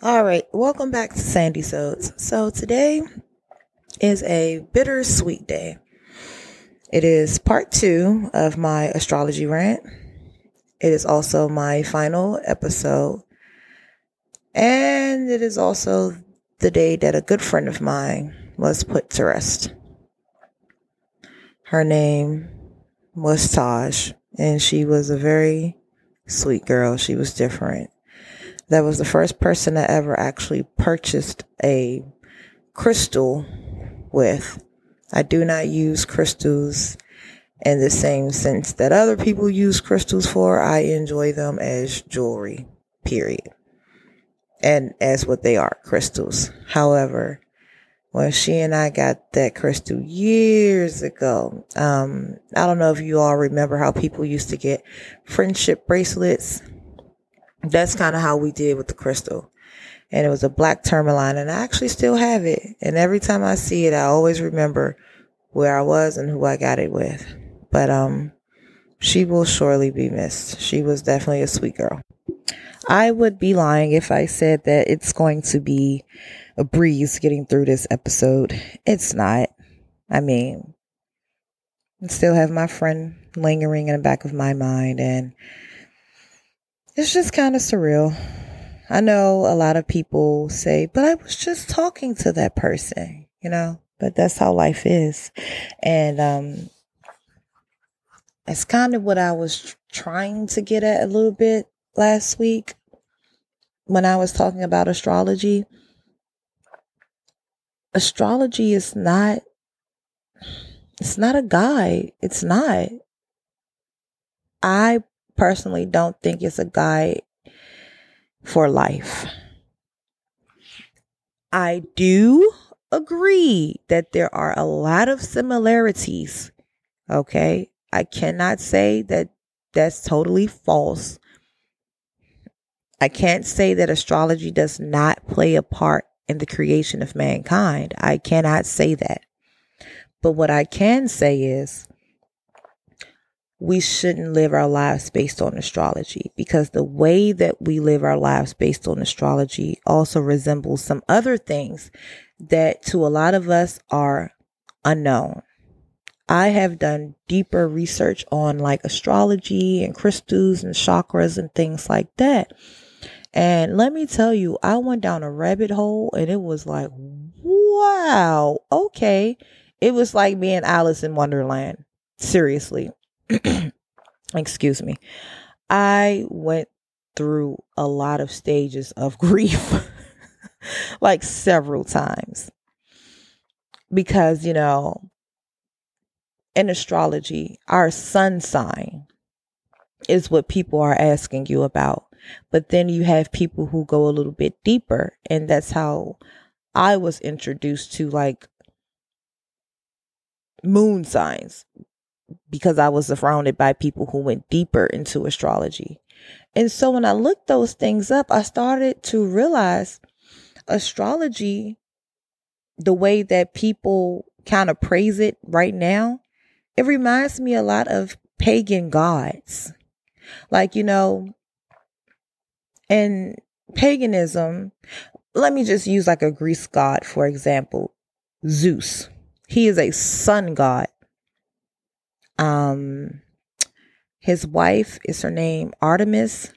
All right, welcome back to Sandy Sodes. So today is a bittersweet day. It is part two of my astrology rant. It is also my final episode. And it is also the day that a good friend of mine was put to rest. Her name was Taj, and she was a very sweet girl. She was different that was the first person I ever actually purchased a crystal with. I do not use crystals in the same sense that other people use crystals for. I enjoy them as jewelry, period. And as what they are, crystals. However, when she and I got that crystal years ago, um, I don't know if you all remember how people used to get friendship bracelets that's kind of how we did with the crystal. And it was a black tourmaline and I actually still have it. And every time I see it, I always remember where I was and who I got it with. But, um, she will surely be missed. She was definitely a sweet girl. I would be lying if I said that it's going to be a breeze getting through this episode. It's not. I mean, I still have my friend lingering in the back of my mind and it's just kind of surreal. I know a lot of people say, but I was just talking to that person, you know, but that's how life is. And, um, it's kind of what I was trying to get at a little bit last week when I was talking about astrology. Astrology is not, it's not a guide. It's not. I personally don't think it's a guide for life. I do agree that there are a lot of similarities. Okay. I cannot say that that's totally false. I can't say that astrology does not play a part in the creation of mankind. I cannot say that. But what I can say is we shouldn't live our lives based on astrology because the way that we live our lives based on astrology also resembles some other things that to a lot of us are unknown. I have done deeper research on like astrology and crystals and chakras and things like that. And let me tell you, I went down a rabbit hole and it was like, wow, okay. It was like being Alice in Wonderland. Seriously. excuse me, I went through a lot of stages of grief, like several times. Because, you know, in astrology, our sun sign is what people are asking you about. But then you have people who go a little bit deeper. And that's how I was introduced to like moon signs because I was surrounded by people who went deeper into astrology. And so when I looked those things up, I started to realize astrology, the way that people kind of praise it right now, it reminds me a lot of pagan gods. Like, you know, in paganism, let me just use like a Greek god, for example, Zeus. He is a sun god. Um, his wife is her name Artemis.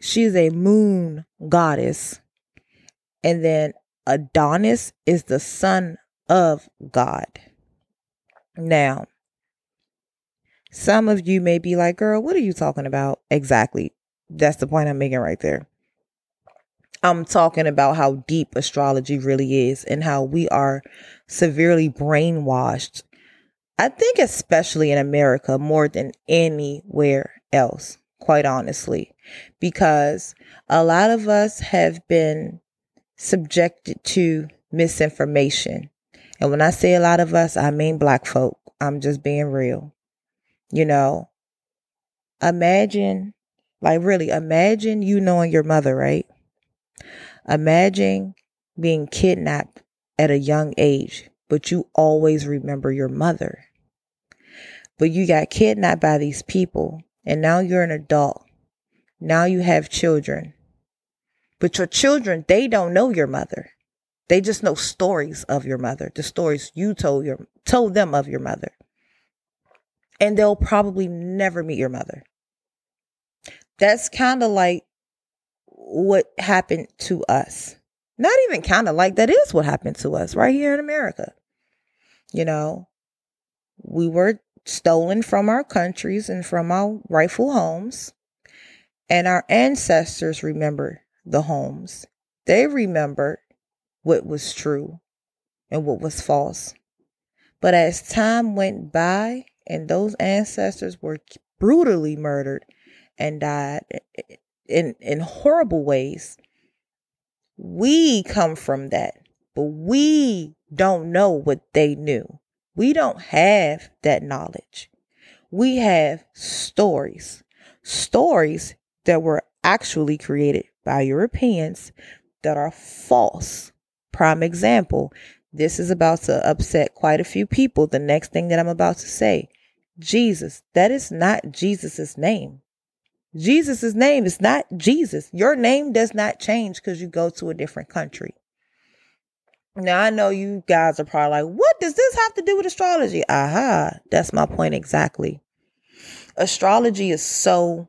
She's a moon goddess. And then Adonis is the son of God. Now, some of you may be like, girl, what are you talking about? Exactly. That's the point I'm making right there. I'm talking about how deep astrology really is and how we are severely brainwashed I think, especially in America, more than anywhere else, quite honestly, because a lot of us have been subjected to misinformation. And when I say a lot of us, I mean black folk. I'm just being real. You know, imagine, like, really, imagine you knowing your mother, right? Imagine being kidnapped at a young age, but you always remember your mother but you got kidnapped by these people and now you're an adult. Now you have children. But your children, they don't know your mother. They just know stories of your mother, the stories you told your told them of your mother. And they'll probably never meet your mother. That's kind of like what happened to us. Not even kind of like that is what happened to us right here in America. You know, we were stolen from our countries and from our rightful homes. And our ancestors remember the homes. They remembered what was true and what was false. But as time went by and those ancestors were brutally murdered and died in, in horrible ways, we come from that. But we don't know what they knew. We don't have that knowledge. We have stories, stories that were actually created by Europeans that are false. Prime example this is about to upset quite a few people. The next thing that I'm about to say Jesus, that is not Jesus's name. Jesus's name is not Jesus. Your name does not change because you go to a different country. Now I know you guys are probably like, what does this have to do with astrology? Aha, that's my point exactly. Astrology is so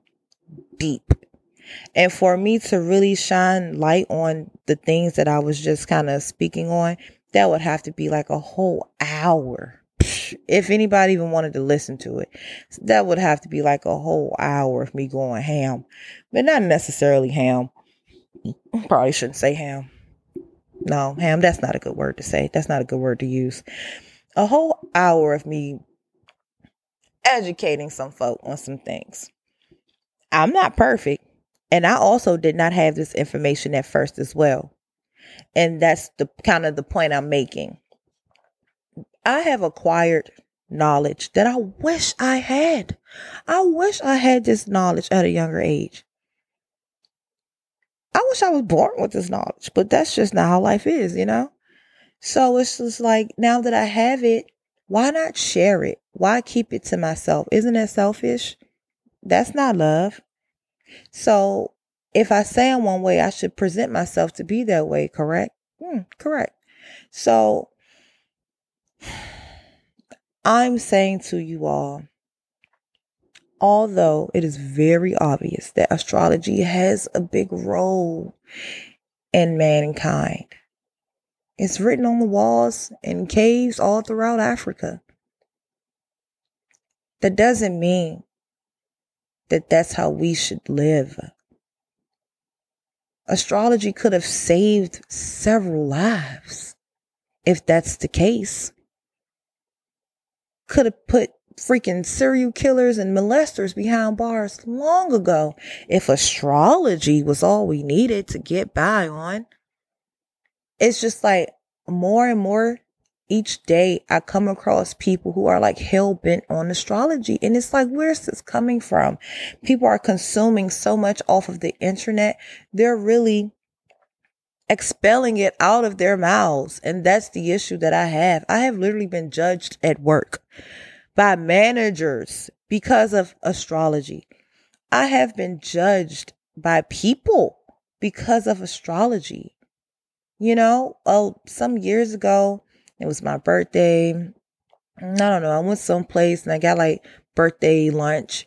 deep. And for me to really shine light on the things that I was just kind of speaking on, that would have to be like a whole hour. If anybody even wanted to listen to it, that would have to be like a whole hour of me going ham, but not necessarily ham. Probably shouldn't say ham. No, ham, that's not a good word to say. That's not a good word to use. A whole hour of me educating some folk on some things. I'm not perfect. And I also did not have this information at first as well. And that's the kind of the point I'm making. I have acquired knowledge that I wish I had. I wish I had this knowledge at a younger age. I wish I was born with this knowledge, but that's just not how life is, you know? So it's just like now that I have it, why not share it? Why keep it to myself? Isn't that selfish? That's not love. So if I say I'm one way, I should present myself to be that way, correct? Hmm, correct. So I'm saying to you all, although it is very obvious that astrology has a big role in mankind, it's written on the walls in caves all throughout Africa. That doesn't mean that that's how we should live. Astrology could have saved several lives if that's the case. Could have put freaking serial killers and molesters behind bars long ago if astrology was all we needed to get by on. It's just like more and more each day I come across people who are like hell bent on astrology. And it's like, where's this coming from? People are consuming so much off of the internet. They're really expelling it out of their mouths. And that's the issue that I have. I have literally been judged at work by managers because of astrology. I have been judged by people because of astrology. You know, oh, some years ago, it was my birthday. I don't know. I went someplace and I got like birthday lunch.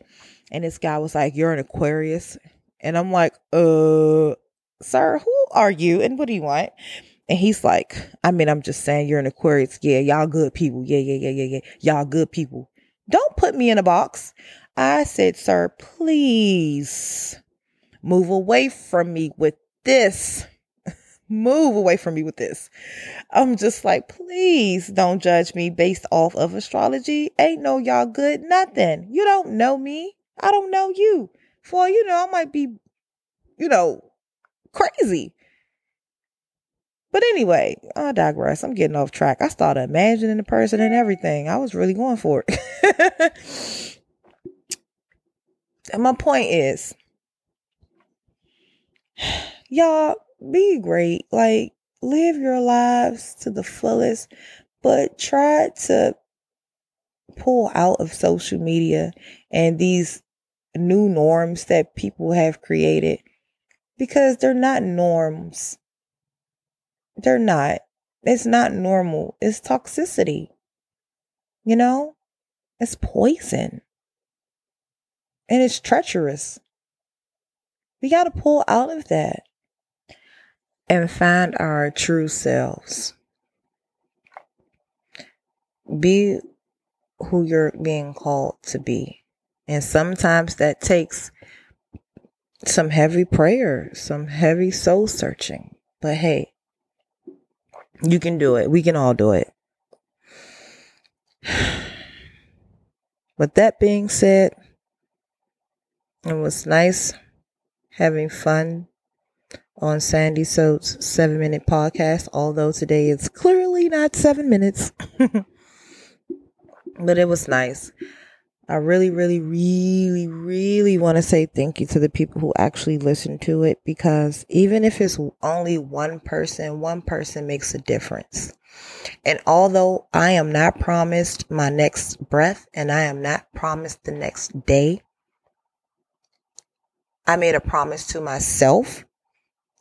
And this guy was like, You're an Aquarius. And I'm like, Uh, sir, who are you? And what do you want? And he's like, I mean, I'm just saying you're an Aquarius. Yeah, y'all good people. Yeah, yeah, yeah, yeah, yeah. Y'all good people. Don't put me in a box. I said, Sir, please move away from me with this move away from me with this. I'm just like, please don't judge me based off of astrology. Ain't no y'all good, nothing. You don't know me. I don't know you. For you know, I might be, you know, crazy. But anyway, I digress. I'm getting off track. I started imagining the person and everything. I was really going for it. and my point is, y'all, be great. Like, live your lives to the fullest, but try to pull out of social media and these new norms that people have created because they're not norms. They're not. It's not normal. It's toxicity. You know? It's poison. And it's treacherous. We got to pull out of that and find our true selves. Be who you're being called to be. And sometimes that takes some heavy prayer, some heavy soul searching. But hey, you can do it. We can all do it. With that being said, it was nice having fun on Sandy Sodes seven minute podcast, although today it's clearly not seven minutes. but it was nice. I really, really, really, really want to say thank you to the people who actually listen to it because even if it's only one person, one person makes a difference. And although I am not promised my next breath and I am not promised the next day, I made a promise to myself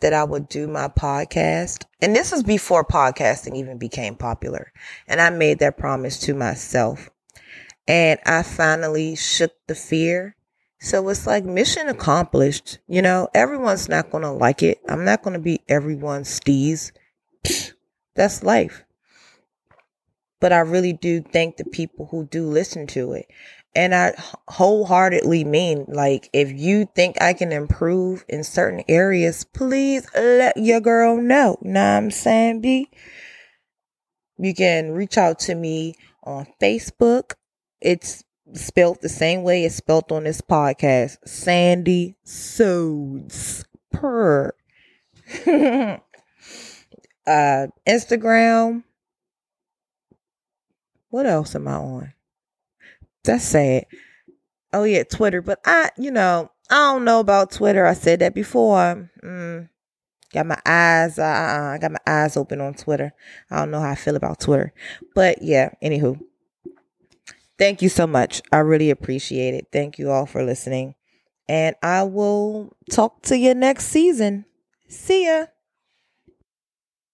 that I would do my podcast. And this is before podcasting even became popular. And I made that promise to myself. And I finally shook the fear. So it's like mission accomplished. You know, everyone's not going to like it. I'm not going to be everyone's steez. That's life. But I really do thank the people who do listen to it. And I wholeheartedly mean, like, if you think I can improve in certain areas, please let your girl know. Nah, I'm saying, B. You can reach out to me on Facebook it's spelled the same way it's spelled on this podcast. Sandy Sodes per. uh Instagram. What else am I on? That's sad. Oh yeah, Twitter. But I, you know, I don't know about Twitter. I said that before. Mm, got my eyes. Uh, I got my eyes open on Twitter. I don't know how I feel about Twitter. But yeah. Anywho. Thank you so much. I really appreciate it. Thank you all for listening. And I will talk to you next season. See ya.